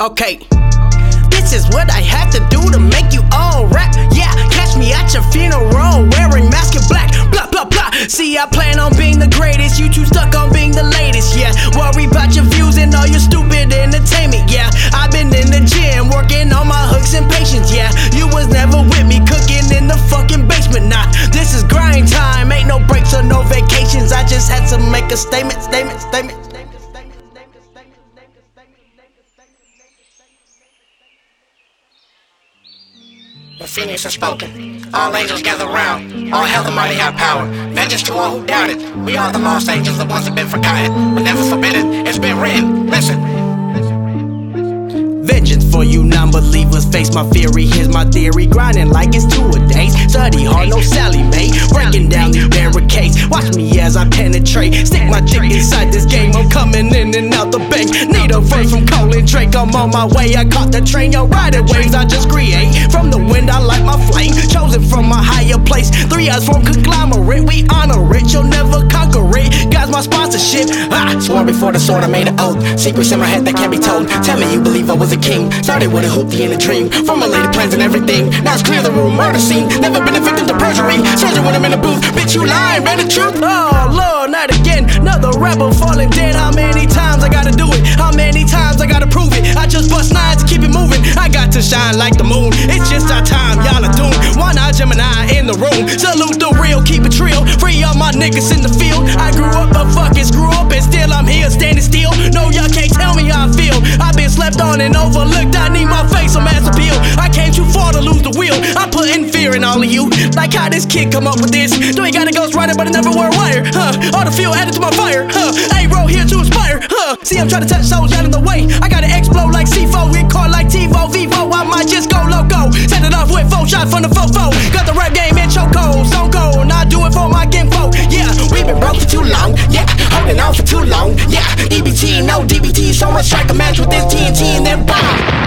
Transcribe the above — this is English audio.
Okay. This is what I have to do to make you all rap. Yeah, catch me at your funeral wearing mask and black. Blah, blah, blah. See, I plan on grind time. Ain't no breaks or no vacations. I just had to make a statement, statement, statement. The phoenix has spoken. All angels gather round. All hail the mighty high power. Vengeance to all who doubted. We are the lost angels, the ones that have been forgotten, but never forbidden. It's been written. For you non-believers. Face my theory. Here's my theory. Grinding like it's two a days. Study hard, no Sallie Mae. Breaking down these barricades. Watch me as I penetrate. Stick my dick inside this game. I'm coming in and out the bank. Need a verse from Colin Drake. I'm on my way. I caught the train. Yo, riding waves. I just create from the wind. I light my flame. Chosen from a higher place. Three eyes from conglomerate. We honor it. You'll never conquer it. God's my sponsorship. Swore before the sword, I made an oath. Secrets in my head that can't be told. Tell me you believe I was a king. Started with a hoopty and a dream. Formulated plans and everything. Now it's clear the room murder scene. Never been a victim to perjury. Surgeon when I'm in the booth. Bitch, you lying, man, the truth. Oh Lord, not again. Another rebel falling dead. How many times I gotta do it? How many times I gotta prove it? I just bust nines to keep it moving. I got to shine like the moon. It's just our time, y'all are doomed. One eye Gemini in the room. Salute the overlooked. I need my face some ass appeal. I came too far to lose the wheel. I'm putting fear in all of you. Like how this kid come up with this. Do he got a ghost rider, but I never wear a wire? Huh? All the fuel added to my fire. Huh? A roll here to inspire. Huh? See, I'm trying to touch souls out of the way. I gotta explode like C4. Hit car like TiVo, much strike a match with this TNT and then bomb.